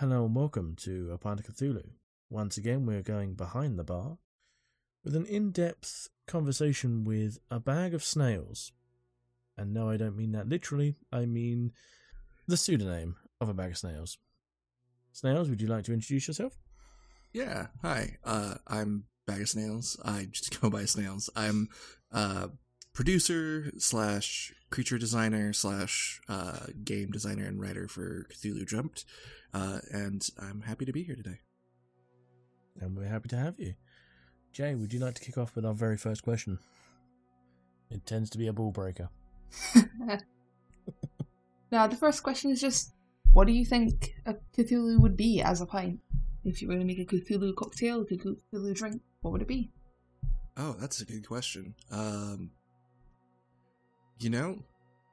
Hello and welcome to A of Cthulhu. Once again, we're going behind the bar with an in depth conversation with a bag of snails. And no, I don't mean that literally, I mean the pseudonym of a bag of snails. Snails, would you like to introduce yourself? Yeah. Hi. Uh, I'm Bag of Snails. I just go by Snails. I'm uh, producer slash creature designer slash uh, game designer and writer for Cthulhu Dreamt, uh, and I'm happy to be here today. And we're happy to have you. Jay, would you like to kick off with our very first question? It tends to be a ball breaker. now, the first question is just what do you think a Cthulhu would be as a pint? If you were to make a Cthulhu cocktail, a Cthulhu drink, what would it be? Oh, that's a good question. Um, you know,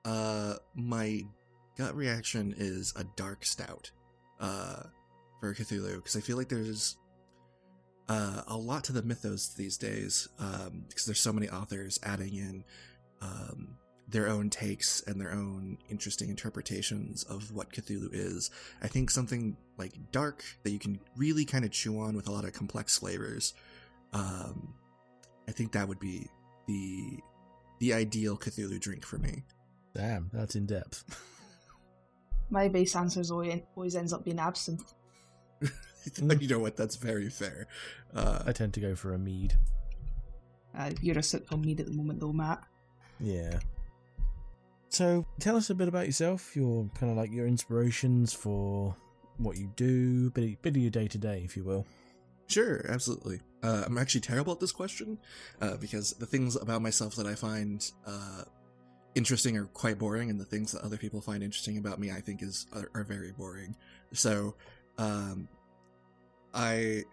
uh, my gut reaction is a dark stout uh, for Cthulhu because I feel like there's uh, a lot to the mythos these days um, because there's so many authors adding in um, their own takes and their own interesting interpretations of what Cthulhu is. I think something like dark that you can really kind of chew on with a lot of complex flavors. Um, I think that would be the the ideal Cthulhu drink for me. Damn, that's in depth. My base answer always, always ends up being absinthe. you know what? That's very fair. Uh, I tend to go for a mead. Uh, you're a sitcom mead at the moment, though, Matt. Yeah. So, tell us a bit about yourself. Your kind of like your inspirations for what you do, bit of, bit of your day to day, if you will. Sure, absolutely. Uh, I'm actually terrible at this question uh, because the things about myself that I find uh, interesting are quite boring, and the things that other people find interesting about me, I think, is are, are very boring. So, um, I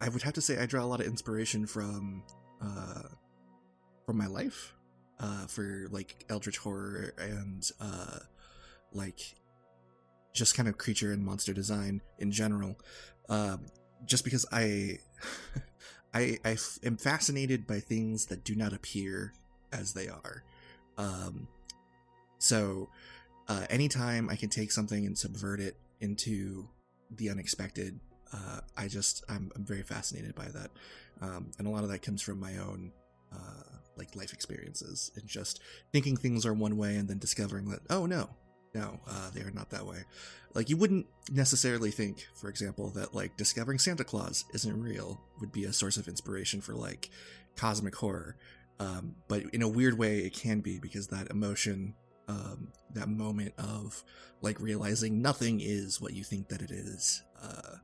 I would have to say I draw a lot of inspiration from uh, from my life uh, for like eldritch horror and uh, like just kind of creature and monster design in general. Um, just because I, I, I am fascinated by things that do not appear as they are. Um, so, uh, anytime I can take something and subvert it into the unexpected, uh, I just I'm, I'm very fascinated by that, um, and a lot of that comes from my own uh, like life experiences and just thinking things are one way and then discovering that oh no no uh, they are not that way. Like you wouldn't necessarily think for example that like discovering santa claus isn't real would be a source of inspiration for like cosmic horror um, but in a weird way it can be because that emotion um, that moment of like realizing nothing is what you think that it is uh,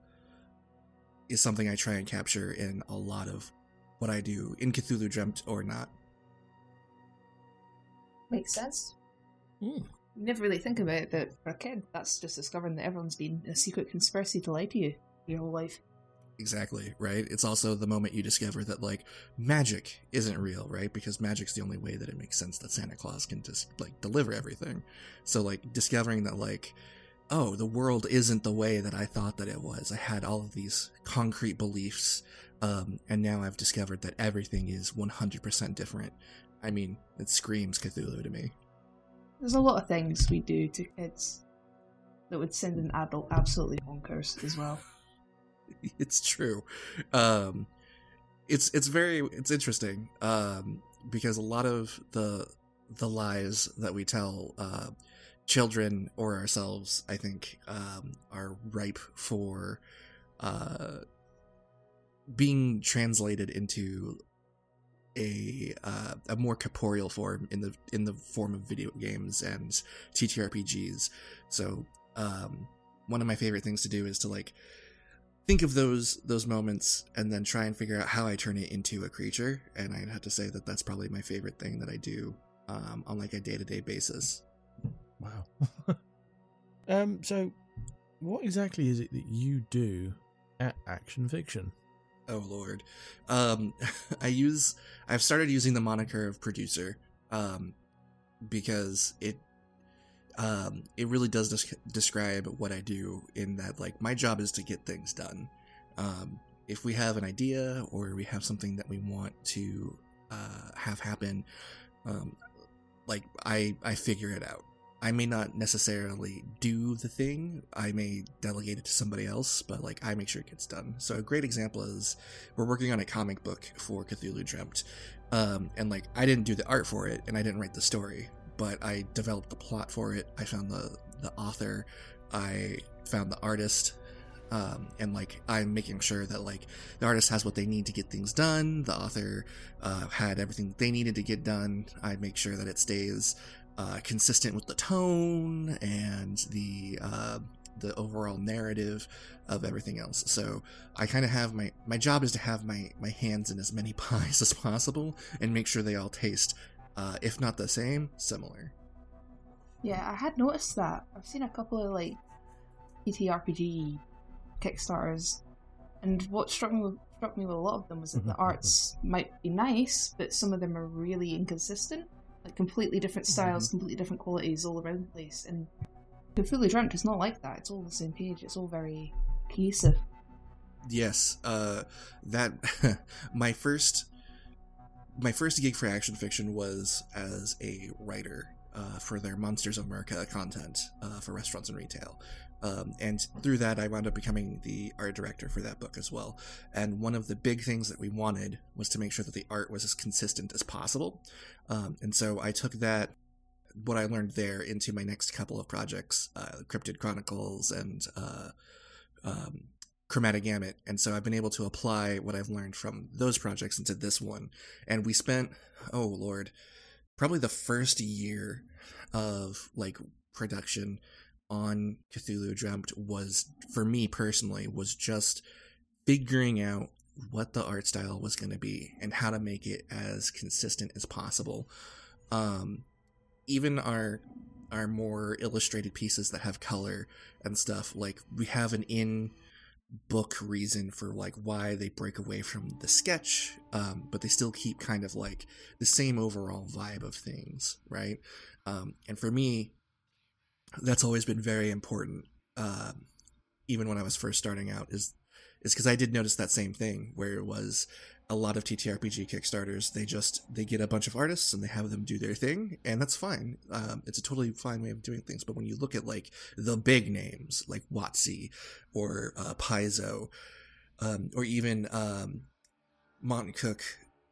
is something i try and capture in a lot of what i do in cthulhu dreamt or not Makes sense. Mm. You never really think about it, but for a kid, that's just discovering that everyone's been in a secret conspiracy to lie to you your whole life. Exactly, right? It's also the moment you discover that, like, magic isn't real, right? Because magic's the only way that it makes sense that Santa Claus can just, like, deliver everything. So, like, discovering that, like, oh, the world isn't the way that I thought that it was. I had all of these concrete beliefs, um, and now I've discovered that everything is 100% different. I mean, it screams Cthulhu to me. There's a lot of things we do to kids that would send an adult absolutely bonkers as well. it's true. Um, it's it's very it's interesting um, because a lot of the the lies that we tell uh, children or ourselves, I think, um, are ripe for uh, being translated into a uh, a more corporeal form in the in the form of video games and TTRPGs. So um, one of my favorite things to do is to like think of those those moments and then try and figure out how I turn it into a creature. And I'd have to say that that's probably my favorite thing that I do um, on like a day to day basis. Wow. um. So, what exactly is it that you do at Action Fiction? Oh lord. Um I use I've started using the moniker of producer um because it um it really does des- describe what I do in that like my job is to get things done. Um if we have an idea or we have something that we want to uh have happen um like I I figure it out. I may not necessarily do the thing. I may delegate it to somebody else, but like I make sure it gets done. So a great example is we're working on a comic book for Cthulhu Dreamt, um, and like I didn't do the art for it, and I didn't write the story, but I developed the plot for it. I found the the author, I found the artist, um, and like I'm making sure that like the artist has what they need to get things done. The author uh, had everything they needed to get done. I make sure that it stays uh, consistent with the tone and the uh, the overall narrative of everything else. So I kind of have my my job is to have my my hands in as many pies as possible and make sure they all taste, uh, if not the same, similar. Yeah, I had noticed that. I've seen a couple of like TTRPG Kickstarters, and what struck me with, struck me with a lot of them was that the arts might be nice, but some of them are really inconsistent, like completely different styles, completely different qualities all around the place. And Cthulhu Dreamt is not like that. It's all the same page. It's all very cohesive. Yes, uh, that my first my first gig for action fiction was as a writer uh, for their Monsters of America content uh, for restaurants and retail. Um, and through that, I wound up becoming the art director for that book as well. And one of the big things that we wanted was to make sure that the art was as consistent as possible. Um, and so I took that, what I learned there, into my next couple of projects uh, Cryptid Chronicles and uh, um, Chromatic Gamut. And so I've been able to apply what I've learned from those projects into this one. And we spent, oh Lord, probably the first year of like production on Cthulhu Dreamt was for me personally was just figuring out what the art style was going to be and how to make it as consistent as possible. Um, even our our more illustrated pieces that have color and stuff like we have an in book reason for like why they break away from the sketch um, but they still keep kind of like the same overall vibe of things right um, and for me that's always been very important. Uh, even when I was first starting out, is is because I did notice that same thing where it was a lot of TTRPG Kickstarters. They just they get a bunch of artists and they have them do their thing, and that's fine. Um, it's a totally fine way of doing things. But when you look at like the big names like WotC or uh, Paizo, um, or even um, Monte Cook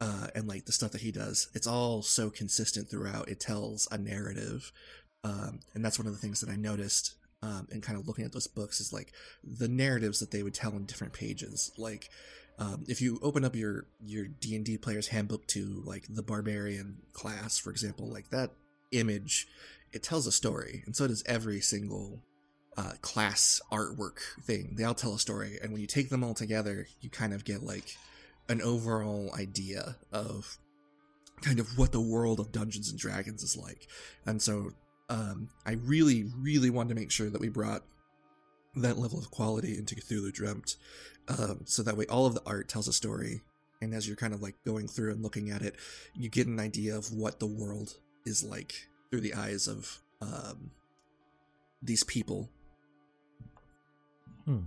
uh, and like the stuff that he does, it's all so consistent throughout. It tells a narrative um, and that's one of the things that I noticed um, and kind of looking at those books is like the narratives that they would tell in different pages. Like um, if you open up your your D and D player's handbook to like the barbarian class, for example, like that image, it tells a story, and so does every single uh, class artwork thing. They all tell a story, and when you take them all together, you kind of get like an overall idea of kind of what the world of Dungeons and Dragons is like. And so um, I really, really wanted to make sure that we brought that level of quality into Cthulhu Dreamt, um, so that way all of the art tells a story, and as you're kind of like going through and looking at it, you get an idea of what the world is like through the eyes of um, these people. Hmm.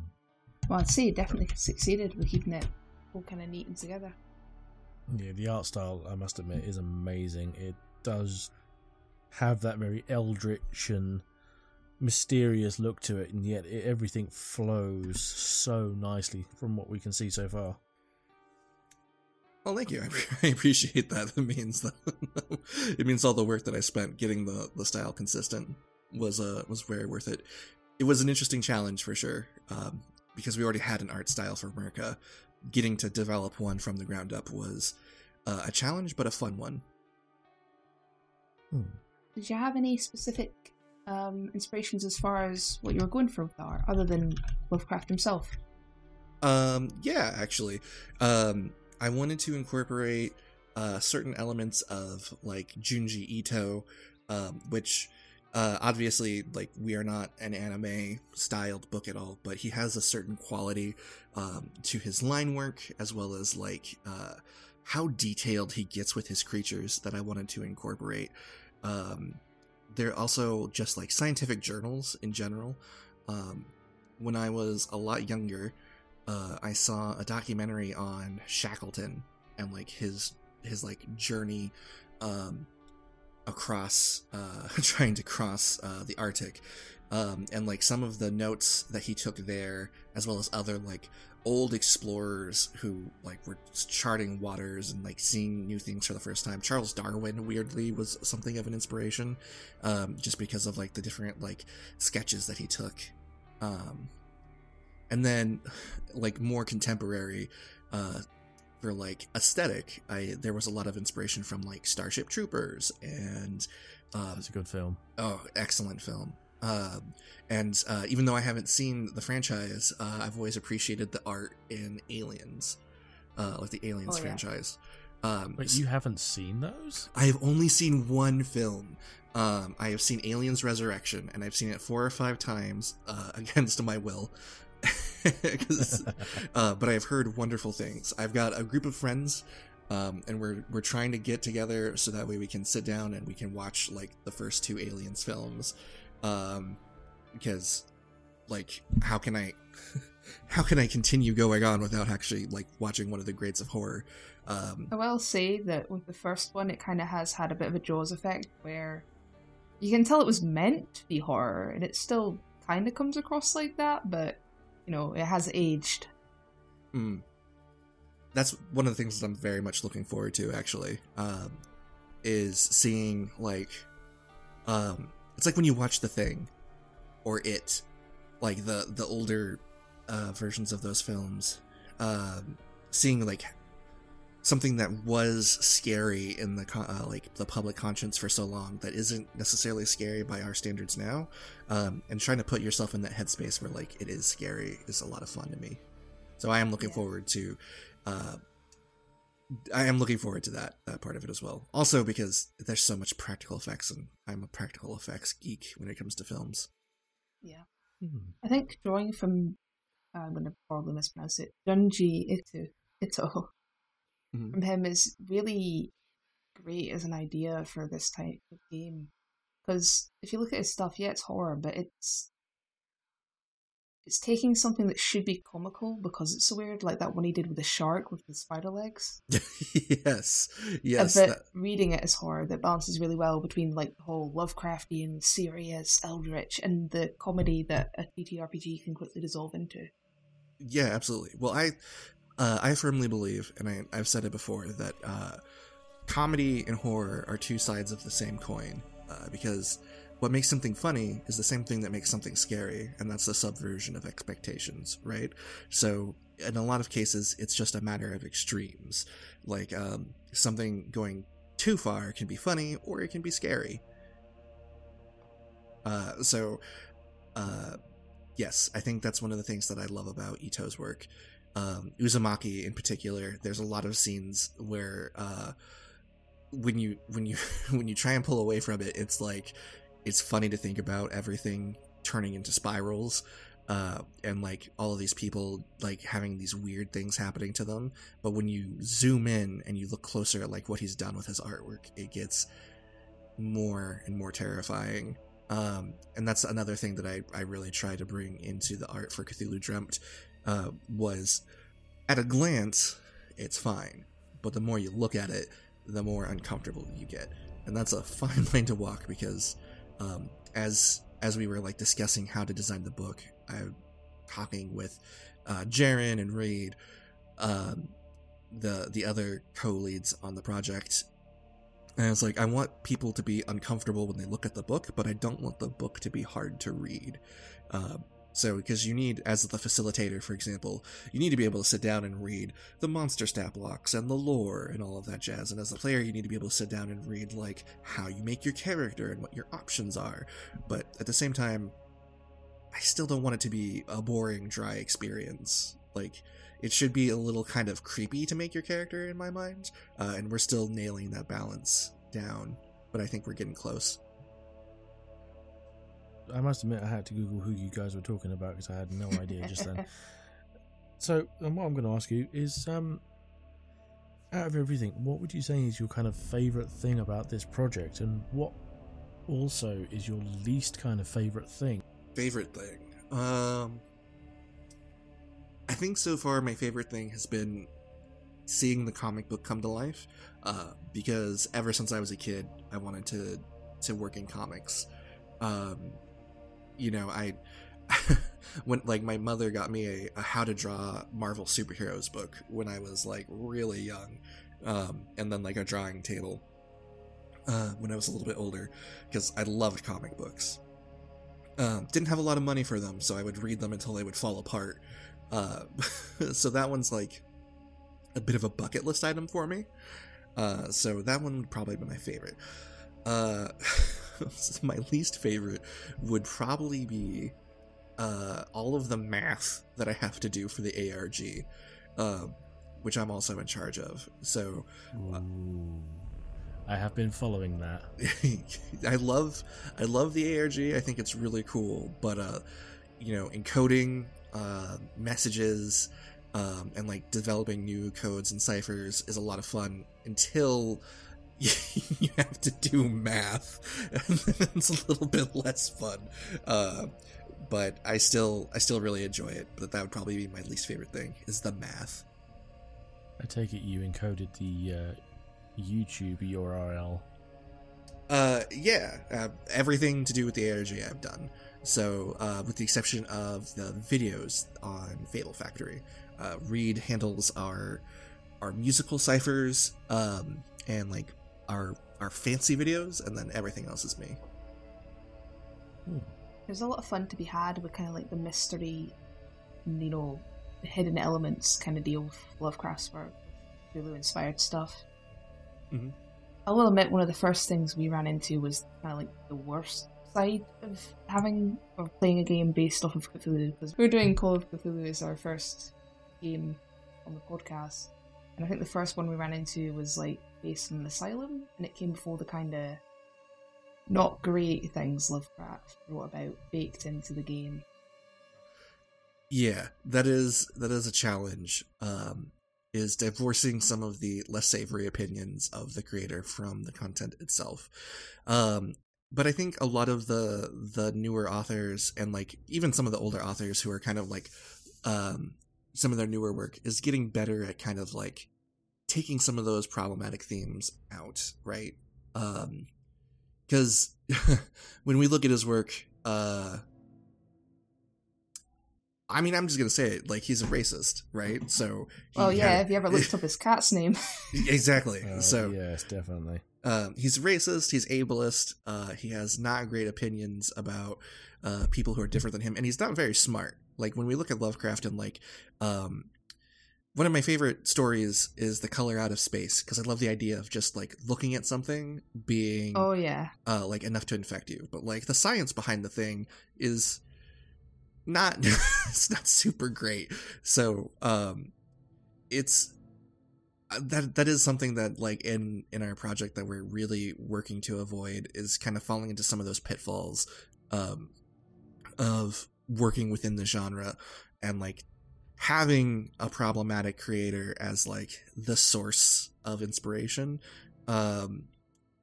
Well, I'd say it definitely succeeded with keeping it all kind of neat and together. Yeah, the art style, I must admit, is amazing. It does have that very eldritch and mysterious look to it, and yet it, everything flows so nicely from what we can see so far. Well, thank you. I appreciate that. It means that it means all the work that I spent getting the, the style consistent was uh was very worth it. It was an interesting challenge for sure, um, because we already had an art style for America. Getting to develop one from the ground up was uh, a challenge, but a fun one. Hmm. Did you have any specific um, inspirations as far as what you were going for art, other than Lovecraft himself? Um, yeah, actually, um, I wanted to incorporate uh, certain elements of like Junji Ito, um, which uh, obviously like we are not an anime styled book at all, but he has a certain quality um, to his line work as well as like uh, how detailed he gets with his creatures that I wanted to incorporate. Um, they're also just like scientific journals in general. Um, when I was a lot younger, uh, I saw a documentary on Shackleton and like his his like journey um, across, uh, trying to cross uh, the Arctic, um, and like some of the notes that he took there, as well as other like old explorers who like were charting waters and like seeing new things for the first time. Charles Darwin, weirdly, was something of an inspiration, um, just because of like the different like sketches that he took. Um, and then, like more contemporary, uh, for like aesthetic, I there was a lot of inspiration from like Starship Troopers and um, That's a good film. Oh, excellent film. Um, and uh, even though I haven't seen the franchise, uh, I've always appreciated the art in Aliens, uh, like the Aliens Oh, yeah. franchise. Um, Wait, you haven't seen those? I have only seen one film. Um, I have seen Aliens Resurrection, and I've seen it four or five times uh, against my will. uh, but I've heard wonderful things. I've got a group of friends, um, and we're we're trying to get together so that way we can sit down and we can watch like the first two Aliens films, um, because like how can I how can I continue going on without actually like watching one of the greats of horror? Um, I will say that with the first one, it kind of has had a bit of a Jaws effect where you can tell it was meant to be horror, and it still kind of comes across like that, but you know, it has aged. Mm. That's one of the things that I'm very much looking forward to. Actually, um, is seeing like, um, it's like when you watch The Thing, or It, like the the older uh, versions of those films, um, seeing like something that was scary in the uh, like the public conscience for so long that isn't necessarily scary by our standards now, um, and trying to put yourself in that headspace where like it is scary is a lot of fun to me. So I am looking Yeah. forward to, uh, I am looking forward to that that part of it as well. Also because there's so much practical effects, and I'm a practical effects geek when it comes to films. Yeah. Hmm. I think drawing from, uh, I'm going to probably mispronounce it, Junji Ito, Ito Mhm. from him is really great as an idea for this type of game. Because if you look at his stuff, yeah, it's horror, but it's it's taking something that should be comical because it's so weird, like that one he did with the shark with the spider legs. yes, yes. but that- reading it as horror that balances really well between like the whole Lovecraftian, serious, eldritch, and the comedy that a TTRPG can quickly dissolve into. Yeah, absolutely. Well, I uh, I firmly believe, and I, I've said it before, that uh, comedy and horror are two sides of the same coin. Uh, because what makes something funny is the same thing that makes something scary, and that's the subversion of expectations, right? So, in a lot of cases, it's just a matter of extremes. Like um, something going too far can be funny, or it can be scary. Uh, so, uh, yes, I think that's one of the things that I love about Ito's work. Um, Uzumaki in particular, there's a lot of scenes where uh, when you when you when you try and pull away from it, it's like it's funny to think about everything turning into spirals. Uh, and like all of these people like having these weird things happening to them. But when you zoom in and you look closer at like what he's done with his artwork it gets more and more terrifying. Um, and that's another thing that I, I really try to bring into the art for Cthulhu Dreamt uh, was at a glance it's fine. But the more you look at it the more uncomfortable you get. And that's a fine line to walk because um, as as we were like discussing how to design the book I'm talking with uh, Jaren and Reed um, the the other co-leads on the project and it's like, I want people to be uncomfortable when they look at the book, but I don't want the book to be hard to read. Um, so, because you need, as the facilitator, for example, you need to be able to sit down and read the monster stat blocks and the lore and all of that jazz. And as a player, you need to be able to sit down and read, like, how you make your character and what your options are. But at the same time, I still don't want it to be a boring, dry experience. Like, it should be a little kind of creepy to make your character in my mind uh, and we're still nailing that balance down but i think we're getting close I must admit, I had to Google who you guys were talking about because I had no idea just then. So, um, what I'm going to ask you is, um, out of everything, what would you say is your kind of favorite thing about this project, and what also is your least kind of favorite thing? favorite thing um i think so far my favorite thing has been seeing the comic book come to life uh, because ever since I was a kid, I wanted to to work in comics. Um, you know, I when like my mother got me a, a, how to draw Marvel superheroes book when I was like really young, um, and then like a drawing table uh, when I was a little bit older because I loved comic books. Um, didn't have a lot of money for them, so I would read them until they would fall apart. Uh, so that one's like a bit of a bucket list item for me. Uh, so that one would probably be my favorite. Uh, my least favorite would probably be uh, all of the math that I have to do for the ARG, uh, which I'm also in charge of. So, uh, I have been following that. I love, I love the ARG. I think it's really cool, but uh, you know, encoding uh, messages um, and like developing new codes and ciphers is a lot of fun until you have to do math and then it's a little bit less fun. Uh, but i still i still really enjoy it but that would probably be my least favorite thing is the math. I take it you encoded the uh, youtube url uh yeah uh, everything to do with the arg i've done. So uh, with the exception of the videos on fable factory. Uh, reed handles our our musical ciphers um, and like our our fancy videos, and then everything else is me. Hmm. There's a lot of fun to be had with kind of like the mystery, you know, hidden elements kind of deal with Lovecraft's work, Cthulhu inspired stuff. Mm-hmm. I will admit, one of the first things we ran into was kind of like the worst side of having or playing a game based off of Cthulhu because we were doing Call of Cthulhu as our first game on the podcast, and I think the first one we ran into was like based in an asylum, and it came before the kind of not great things Lovecraft wrote about baked into the game. Yeah, that is that is a challenge. Um, is divorcing some of the less savory opinions of the creator from the content itself. Um, but I think a lot of the the newer authors and like even some of the older authors who are kind of like um, some of their newer work is getting better at kind of like taking some of those problematic themes out, right? Um, because when we look at his work, uh, I mean, I'm just gonna say it. Like he's a racist, right? So. Oh yeah, had... have you ever looked up his cat's name? exactly. Uh, so yes, definitely. Um, he's racist. He's ableist. Uh, he has not great opinions about uh, people who are different than him, and he's not very smart. Like when we look at Lovecraft and like um, one of my favorite stories is the color out of space because I love the idea of just like looking at something being oh yeah uh, like enough to infect you. But like the science behind the thing is not it's not super great. So um, it's uh, that that is something that like in in our project that we're really working to avoid is kind of falling into some of those pitfalls um, of working within the genre and like having a problematic creator as like the source of inspiration um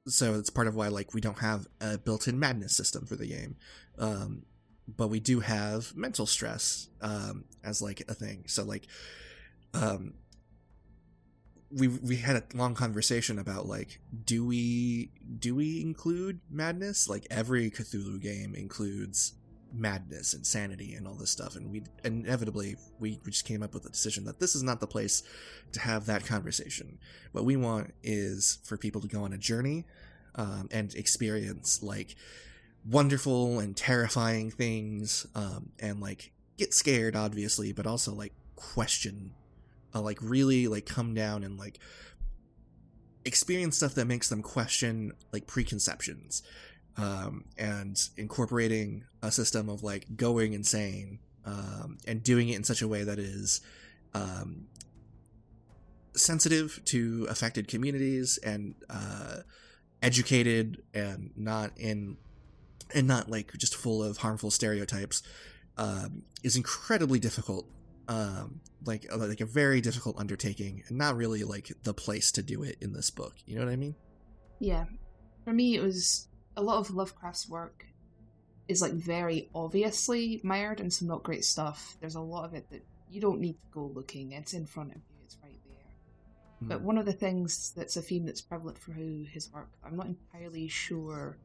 so it's part of why like we don't have a built-in madness system for the game. Um but we do have mental stress um as like a thing. So like um we we had a long conversation about like do we do we include madness? Like every cthulhu game includes madness and sanity and all this stuff and we inevitably we, we just came up with a decision that this is not the place to have that conversation. What we want is for people to go on a journey um, and experience like wonderful and terrifying things um, and like get scared obviously but also like question uh, like really like come down and like experience stuff that makes them question like preconceptions um, and incorporating a system of like going insane um, and doing it in such a way that is um, sensitive to affected communities and uh, educated and not in and not like just full of harmful stereotypes um, is incredibly difficult um, like uh, like a very difficult undertaking and not really like the place to do it in this book. You know what i mean? Yeah. For me it was a lot of Lovecraft's work is like very obviously mired in some not great stuff. There's a lot of it that you don't need to go looking. It's in front of you. It's right there. But Mm. one of the things that's a theme that's prevalent through his work, I'm not entirely sure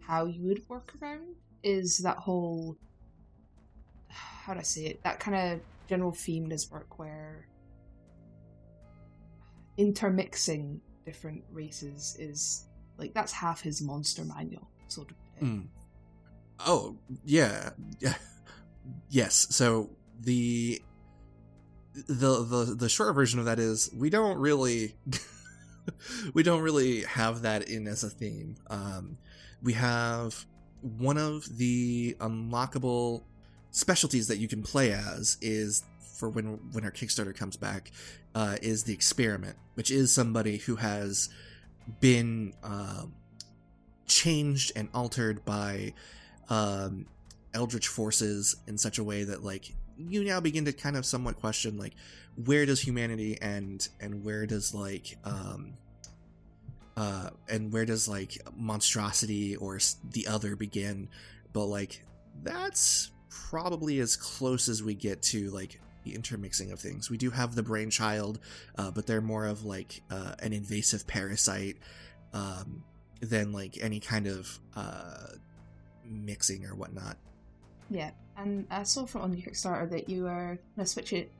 how you would work around, is that whole how do I say it? That kind of general theme in his work where intermixing different races is like that's half his monster manual, sort of. Mm. Oh yeah, yeah, yes. So the the the the short version of that is we don't really we don't really have that in as a theme. Um, we have one of the unlockable specialties that you can play as is for when when our Kickstarter comes back uh, is the experiment, which is somebody who has been um, changed and altered by um, eldritch forces in such a way that like you now begin to kind of somewhat question like where does humanity end and where does like um uh and where does like monstrosity or the other begin? But like that's probably as close as we get to like the intermixing of things we do have the brainchild uh, but they're more of like uh, an invasive parasite um, than like any kind of uh, mixing or whatnot. Yeah, and I saw from on the Kickstarter that you are gonna switch it,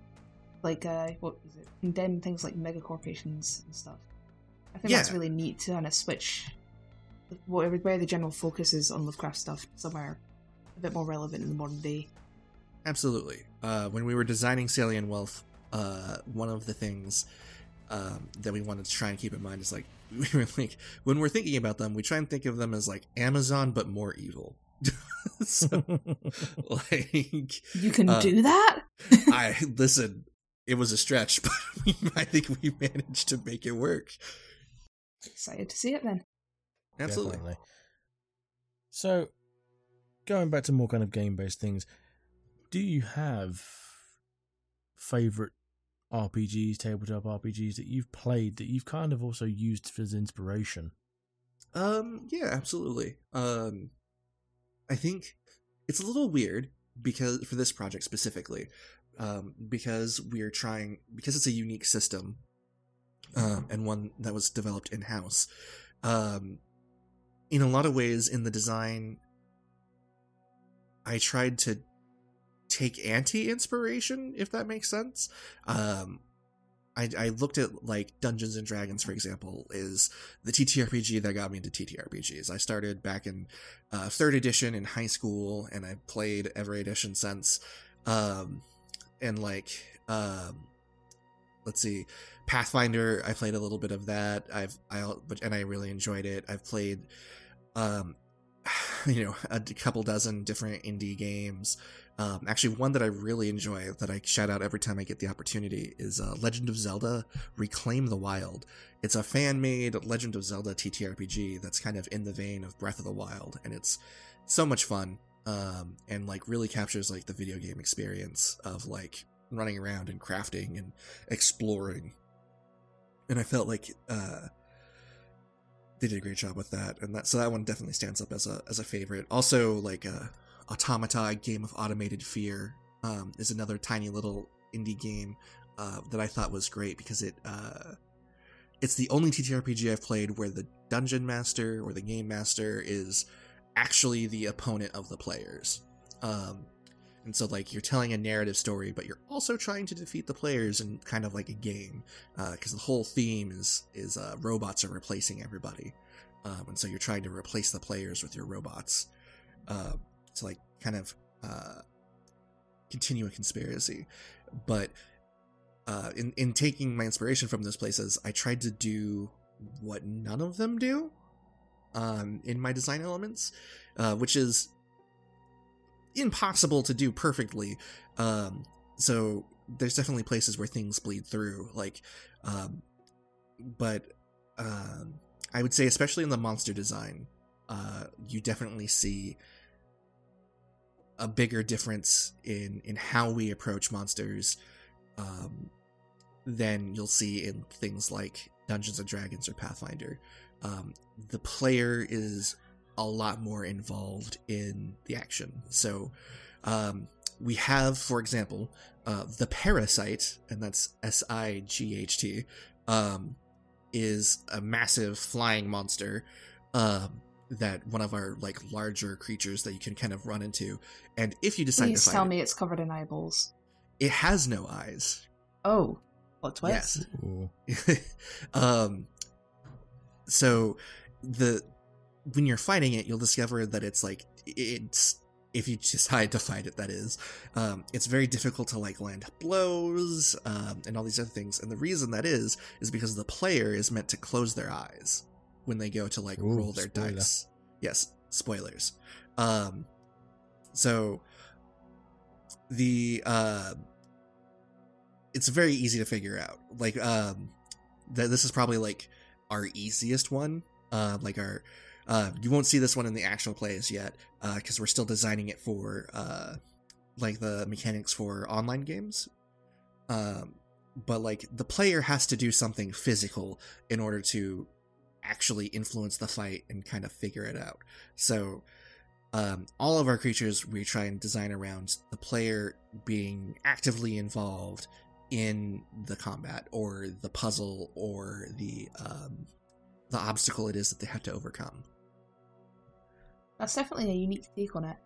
like uh, what is it? Condemn things like mega corporations and stuff. I think that's really neat to kind of switch whatever where the general focus is on Lovecraft stuff somewhere a bit more relevant in the modern day. Absolutely. Uh, when we were designing Salient Wealth, uh, one of the things um, that we wanted to try and keep in mind is like we were like when we're thinking about them, we try and think of them as like Amazon but more evil. so like You can Uh, do that. I listen. It was a stretch, but we, I think we managed to make it work. Excited to see it then. Absolutely. Definitely. So, going back to more kind of game based things, do you have favorite RPGs, tabletop RPGs that you've played that you've kind of also used as inspiration? Um, yeah, absolutely. Um, I think it's a little weird because for this project specifically, um, because we're trying because it's a unique system, um, and one that was developed in house. Um, in a lot of ways, in the design, I tried to take anti inspiration, if that makes sense. Um, I, I looked at like Dungeons and Dragons, for example, is the TTRPG that got me into TTRPGs. I started back in uh, third edition in high school, and I've played every edition since. Um, and like, um, let's see, Pathfinder. I played a little bit of that. I've I and I really enjoyed it. I've played, um, you know, a couple dozen different indie games. Um, actually, one that I really enjoy that I shout out every time I get the opportunity is uh, Legend of Zelda: Reclaim the Wild. It's a fan-made Legend of Zelda TTRPG that's kind of in the vein of Breath of the Wild, and it's so much fun. Um, and like really captures like the video game experience of like running around and crafting and exploring. And I felt like uh, they did a great job with that, and that so that one definitely stands up as a as a favorite. Also, like uh, Automata, game of automated fear, um, is another tiny little indie game uh, that I thought was great because it uh, it's the only TTRPG I've played where the dungeon master or the game master is actually the opponent of the players. Um, and so, like, you're telling a narrative story, but you're also trying to defeat the players in kind of like a game, because the whole theme is is uh, robots are replacing everybody, um, and so you're trying to replace the players with your robots uh, to like kind of uh, continue a conspiracy. But uh, in in taking my inspiration from those places, I tried to do what none of them do um, in my design elements, uh, which is impossible to do perfectly. Um, so there's definitely places where things bleed through, like, um, but um, I would say, especially in the monster design, uh, you definitely see a bigger difference in in how we approach monsters um, than you'll see in things like Dungeons and Dragons or Pathfinder. Um, the player is a lot more involved in the action. So um, we have, for example, uh, the Parasight, and that's S I G H T, um, is a massive flying monster um, that one of our like larger creatures that you can kind of run into. And if you decide Please to fight tell it, me it's covered in eyeballs. it has no eyes. Oh, what twist? Yes. Um so the when you're fighting it you'll discover that it's like it's if you decide to fight it that is um it's very difficult to like land blows um and all these other things and the reason that is is because the player is meant to close their eyes when they go to like Ooh, roll their spoiler. dice. Yes spoilers. Um so the uh it's very easy to figure out. Like um that this is probably like our easiest one. Uh like our uh you won't see this one in the actual plays yet uh because we're still designing it for uh like the mechanics for online games. Um but like the player has to do something physical in order to actually influence the fight and kind of figure it out so um, all of our creatures we try and design around the player being actively involved in the combat or the puzzle or the um, the obstacle it is that they have to overcome. That's definitely a unique take on it.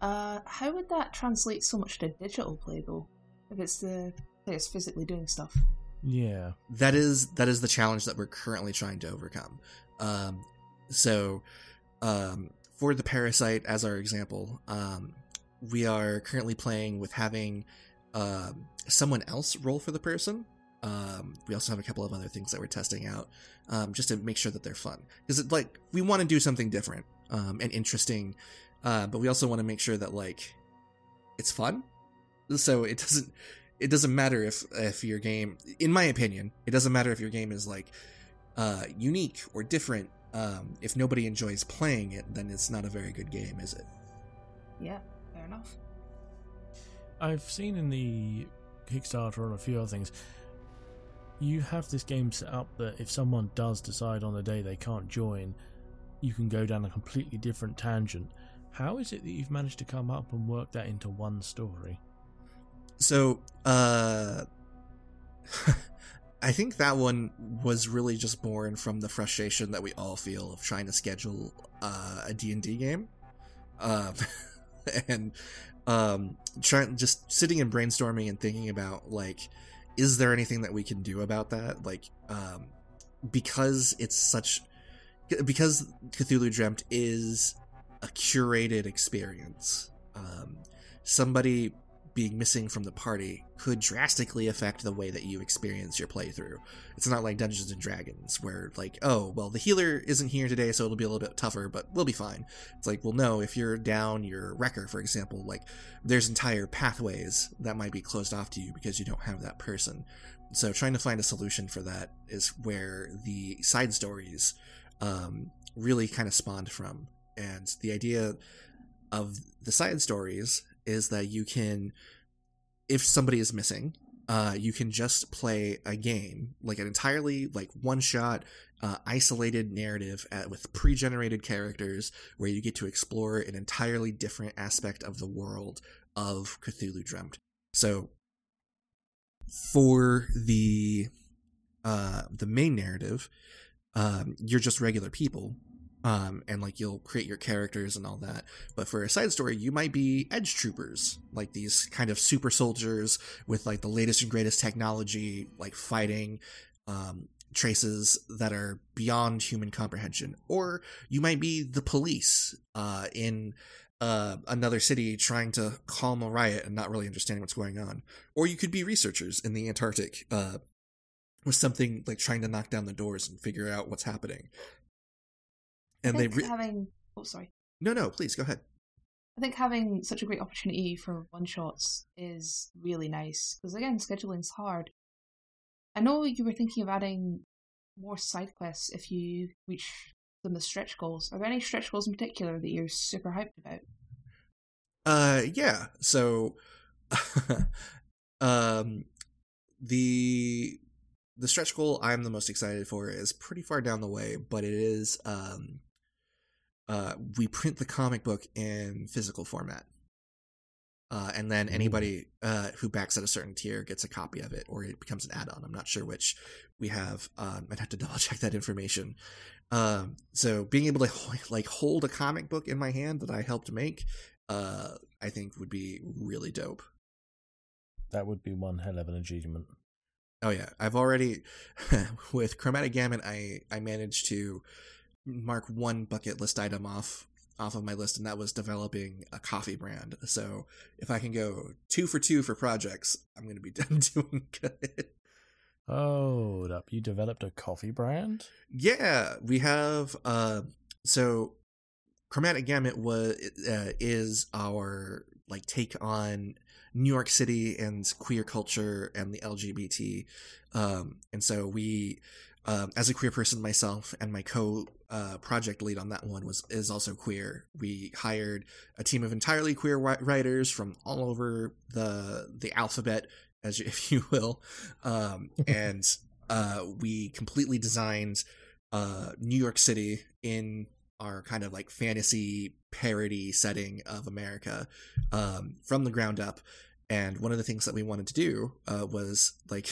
Uh, how would that translate so much to digital play though? If it's the players physically doing stuff. Yeah. That is that is the challenge that we're currently trying to overcome. Um, so um, for the Parasight as our example, um, we are currently playing with having um, someone else roll for the person. Um, we also have a couple of other things that we're testing out um, just to make sure that they're fun because like we want to do something different um, and interesting, uh, but we also want to make sure that like it's fun. So it doesn't it doesn't matter if if your game, in my opinion, it doesn't matter if your game is like uh, unique or different. Um, if nobody enjoys playing it, then it's not a very good game, is it? Yeah, fair enough. I've seen in the Kickstarter and a few other things, you have this game set up that if someone does decide on the day they can't join, you can go down a completely different tangent. How is it that you've managed to come up and work that into one story? So, uh, I think that one was really just born from the frustration that we all feel of trying to schedule uh, a D&D game. Um, and um, trying just sitting and brainstorming and thinking about like is there anything that we can do about that? Like um, because it's such because Cthulhu Dreamt is a curated experience. Um, somebody being missing from the party could drastically affect the way that you experience your playthrough. It's not like Dungeons and Dragons where like, oh, well the healer isn't here today so it'll be a little bit tougher, but we'll be fine. It's like, well no, if you're down your wrecker for example, like there's entire pathways that might be closed off to you because you don't have that person. So trying to find a solution for that is where the side stories um, really kind of spawned from. And the idea of the side stories is that you can, if somebody is missing, uh, you can just play a game, like an entirely like one shot, uh, isolated narrative at, with pre-generated characters, where you get to explore an entirely different aspect of the world of Cthulhu Dreamt. So, for the uh, the main narrative, um, you're just regular people, um, and like you'll create your characters and all that. But for a side story, you might be edge troopers, like these kind of super soldiers with like the latest and greatest technology, like fighting um, traces that are beyond human comprehension. Or you might be the police uh, in uh, another city trying to calm a riot and not really understanding what's going on. Or you could be researchers in the Antarctic. Uh, with something like trying to knock down the doors and figure out what's happening. And I they re- having oh sorry. no no please go ahead. I think having such a great opportunity for one shots is really nice because again, scheduling's hard. I know you were thinking of adding more side quests if you reach them as stretch goals. Are there any stretch goals in particular that you're super hyped about? Uh yeah so um the the stretch goal I'm the most excited for is pretty far down the way, but it is um uh we print the comic book in physical format. Uh, and then anybody uh, who backs at a certain tier gets a copy of it, or it becomes an add-on. I'm not sure which we have. Um, I'd have to double check that information. Um, so being able to like hold a comic book in my hand that I helped make, uh, I think would be really dope. That would be one hell of an achievement. Oh yeah, I've already with Chromatic Gamut. I I managed to mark one bucket list item off off of my list, and that was developing a coffee brand. So if I can go two for two for projects, I'm going to be done doing good. Hold up, you developed a coffee brand? Yeah, we have. Uh, so Chromatic Gamut was uh, is our like take on New York City and queer culture and the LGBT. Um, and so we, um, as a queer person myself, and my co uh, project lead on that one was is also queer. We hired a team of entirely queer writers from all over the the alphabet, as you, if you will, um, and uh, we completely designed uh, New York City in our kind of like fantasy parody setting of America um, from the ground up. And one of the things that we wanted to do uh, was like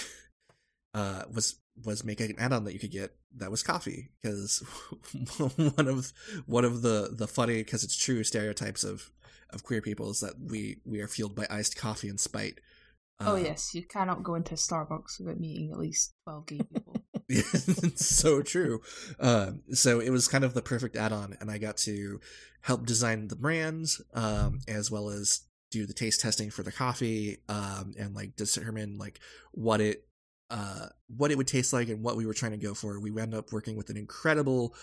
uh, was was make an add-on that you could get that was coffee because one of one of the the funny because it's true stereotypes of of queer people is that we we are fueled by iced coffee and spite. oh Uh, yes, you cannot go into Starbucks without meeting at least twelve gay people. it's so true. Um, so it was kind of the perfect add-on, and I got to help design the brands, um, as well as do the taste testing for the coffee, um, and like determine like what it uh what it would taste like and what we were trying to go for. We wound up working with an incredible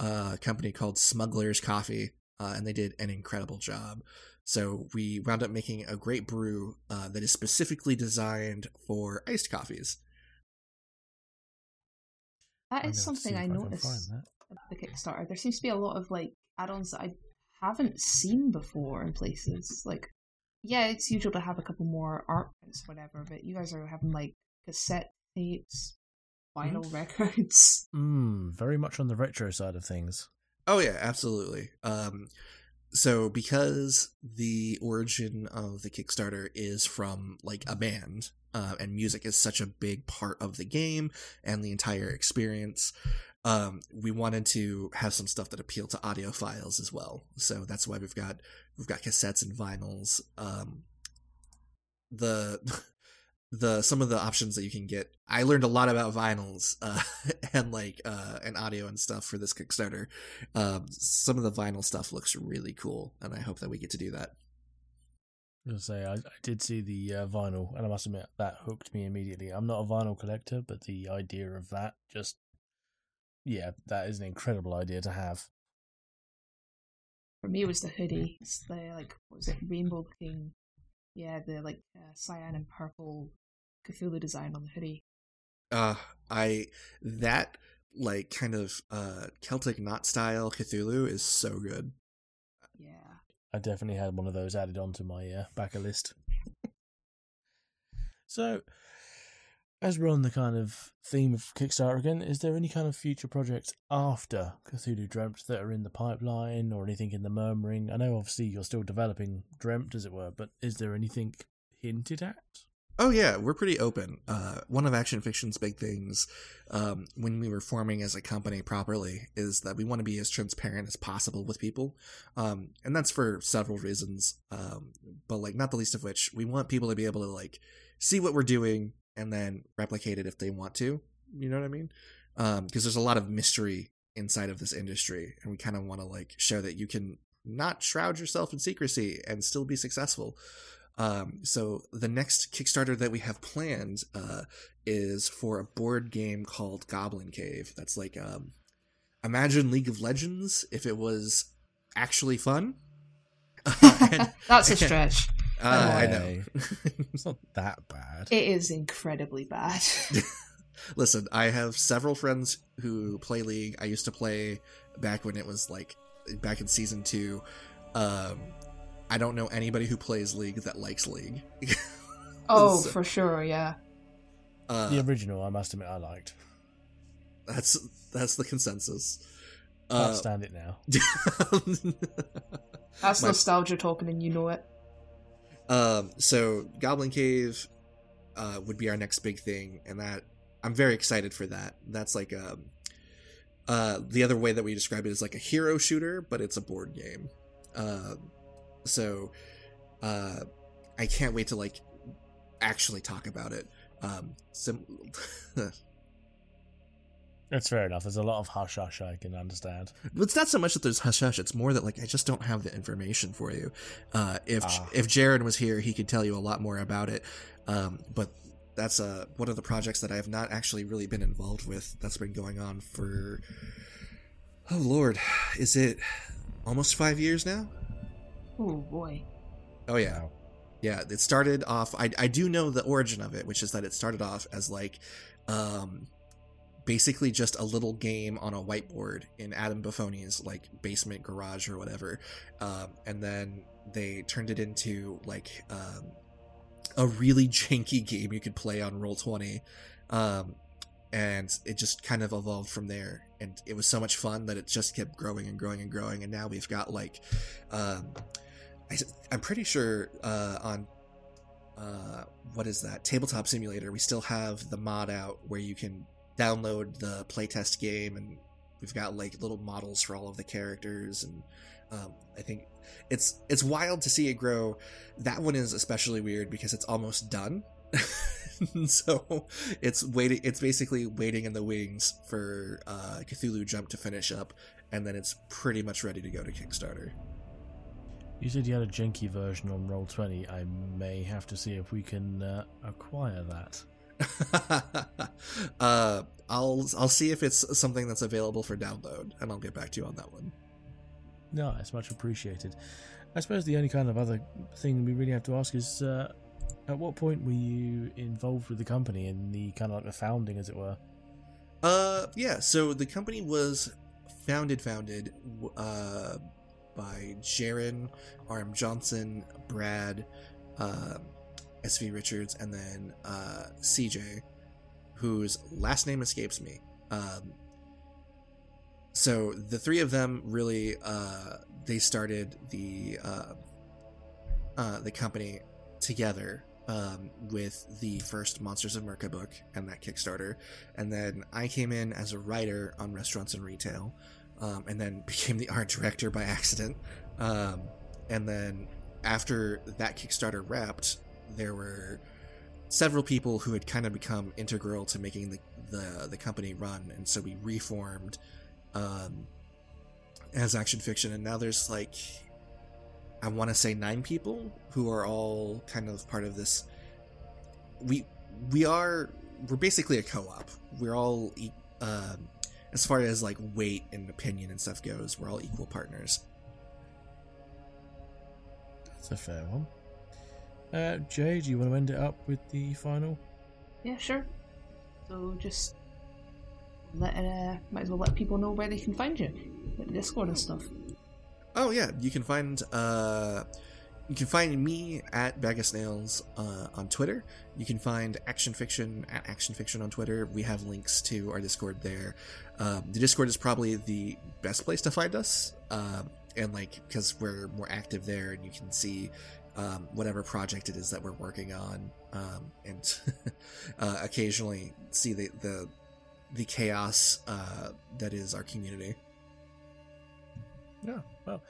uh company called Smugglers Coffee, uh, and they did an incredible job. So we wound up making a great brew uh, that is specifically designed for iced coffees. That I'm is gonna have to something see I if noticed find the Kickstarter. There seems to be a lot of like add-ons that I haven't seen before in places. Like, yeah, it's usual to have a couple more art prints, whatever, but you guys are having like cassette tapes, vinyl records. Mm, very much on the retro side of things. Oh yeah, absolutely. Um, so because the origin of the Kickstarter is from like a band, uh, and music is such a big part of the game and the entire experience, um, we wanted to have some stuff that appealed to audiophiles as well. So that's why we've got we've got cassettes and vinyls. Um, the the some of the options that you can get. I learned a lot about vinyls uh, and like uh, and audio and stuff for this Kickstarter. Um, some of the vinyl stuff looks really cool, and I hope that we get to do that. I was gonna say I, I did see the uh, vinyl, and I must admit that hooked me immediately. I'm not a vinyl collector, but the idea of that just, yeah, that is an incredible idea to have. For me, it was the hoodie. It's the like what was it, rainbow looking? Yeah, the like uh, cyan and purple Cthulhu design on the hoodie. Uh, I that like kind of uh Celtic knot style Cthulhu is so good. Yeah. I definitely had one of those added onto my uh, backer list. so, as we're on the kind of theme of Kickstarter again, is there any kind of future projects after Cthulhu Dreamt that are in the pipeline or anything in the murmuring? I know obviously you're still developing Dreamt, as it were, but is there anything hinted at? Oh yeah, we're pretty open. Uh, one of Action Fiction's big things um, when we were forming as a company properly is that we want to be as transparent as possible with people, um, and that's for several reasons. Um, but like not the least of which, we want people to be able to like see what we're doing and then replicate it if they want to. You know what I mean? Because there's a lot of mystery inside of this industry, and we kind of want to like show that you can not shroud yourself in secrecy and still be successful. Um, so the next Kickstarter that we have planned uh, is for a board game called Goblin Cave. That's like um, imagine League of Legends if it was actually fun. And- That's a stretch. uh, I know. It's not that bad. It is incredibly bad. Listen, I have several friends who play League. I used to play back when it was like back in season two. Um, I don't know anybody who plays League that likes League. oh, So- for sure, yeah. Uh, the original, I must admit, I liked. That's that's the consensus. Can't Uh, stand it now. That's My- nostalgia talking, and you know it. Um, so Goblin Cave uh, would be our next big thing, and that I'm very excited for that. That's like um, uh, the other way that we describe it is like a hero shooter, but it's a board game. Uh, so uh, I can't wait to like actually talk about it. Um, sim- That's fair enough. There's a lot of hush hush I can understand. it's not so much that there's hush hush; it's more that like I just don't have the information for you. Uh, if Ah. if Jared was here, he could tell you a lot more about it. Um, but that's uh, one of the projects that I have not actually really been involved with. That's been going on for oh lord, is it almost five years now? Oh boy. Oh yeah, Wow. yeah. It started off. I I do know the origin of it, which is that it started off as like, um, basically just a little game on a whiteboard in Adam Buffoni's like basement garage or whatever, um, and then they turned it into like um, a really janky game you could play on Roll Twenty, um, and it just kind of evolved from there. And it was so much fun that it just kept growing and growing and growing. And now we've got like, um, I, I'm pretty sure uh, on uh, what is that tabletop simulator we still have the mod out where you can download the playtest game and we've got like little models for all of the characters and um, i think it's it's wild to see it grow. That one is especially weird because it's almost done. So it's waiting it's basically waiting in the wings for uh, cthulhu jump to finish up and then it's pretty much ready to go to kickstarter You said you had a janky version on Roll Twenty. I may have to see if we can uh, acquire that. uh, I'll I'll see if it's something that's available for download, and I'll get back to you on that one. No, it's much appreciated. I suppose the only kind of other thing we really have to ask is, uh, at what point were you involved with the company in the kind of like the founding, as it were? Uh, yeah. So the company was founded founded uh, by Jaron, Arm Johnson, Brad, uh, S.V. Richards, and then uh, C.J., whose last name escapes me. Um, so the three of them really uh, they started the uh, uh, the company together um, with the first Monsters of Murica book and that Kickstarter, and then I came in as a writer on restaurants and retail, um, and then became the art director by accident. Um, and then after that Kickstarter wrapped, there were several people who had kind of become integral to making the the, the company run, and so we reformed um, as Action Fiction, and now there's like I want to say nine people who are all kind of part of this. We we are we're basically a co-op. We're all um, as far as like weight and opinion and stuff goes, we're all equal partners. That's a fair one. Uh, Jay, do you want to end it up with the final? Yeah, sure. So just let uh, might as well let people know where they can find you, like the Discord and stuff. Oh yeah, you can find uh, you can find me at Bag of Snails uh, on Twitter. You can find Action Fiction at Action Fiction on Twitter. We have links to our Discord there. Um, the Discord is probably the best place to find us, um, and like because we're more active there, and you can see um, whatever project it is that we're working on, um, and uh, occasionally see the the the chaos uh, that is our community. Yeah, well,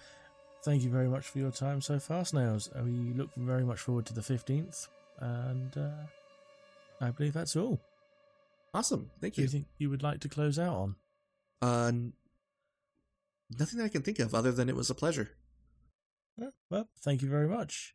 thank you very much for your time so far, Snails. Uh, We look very much forward to the 15th, and uh, I believe that's all. Awesome, thank Do you. you think you would like to close out on? Uh, nothing that I can think of other than it was a pleasure. Well, thank you very much.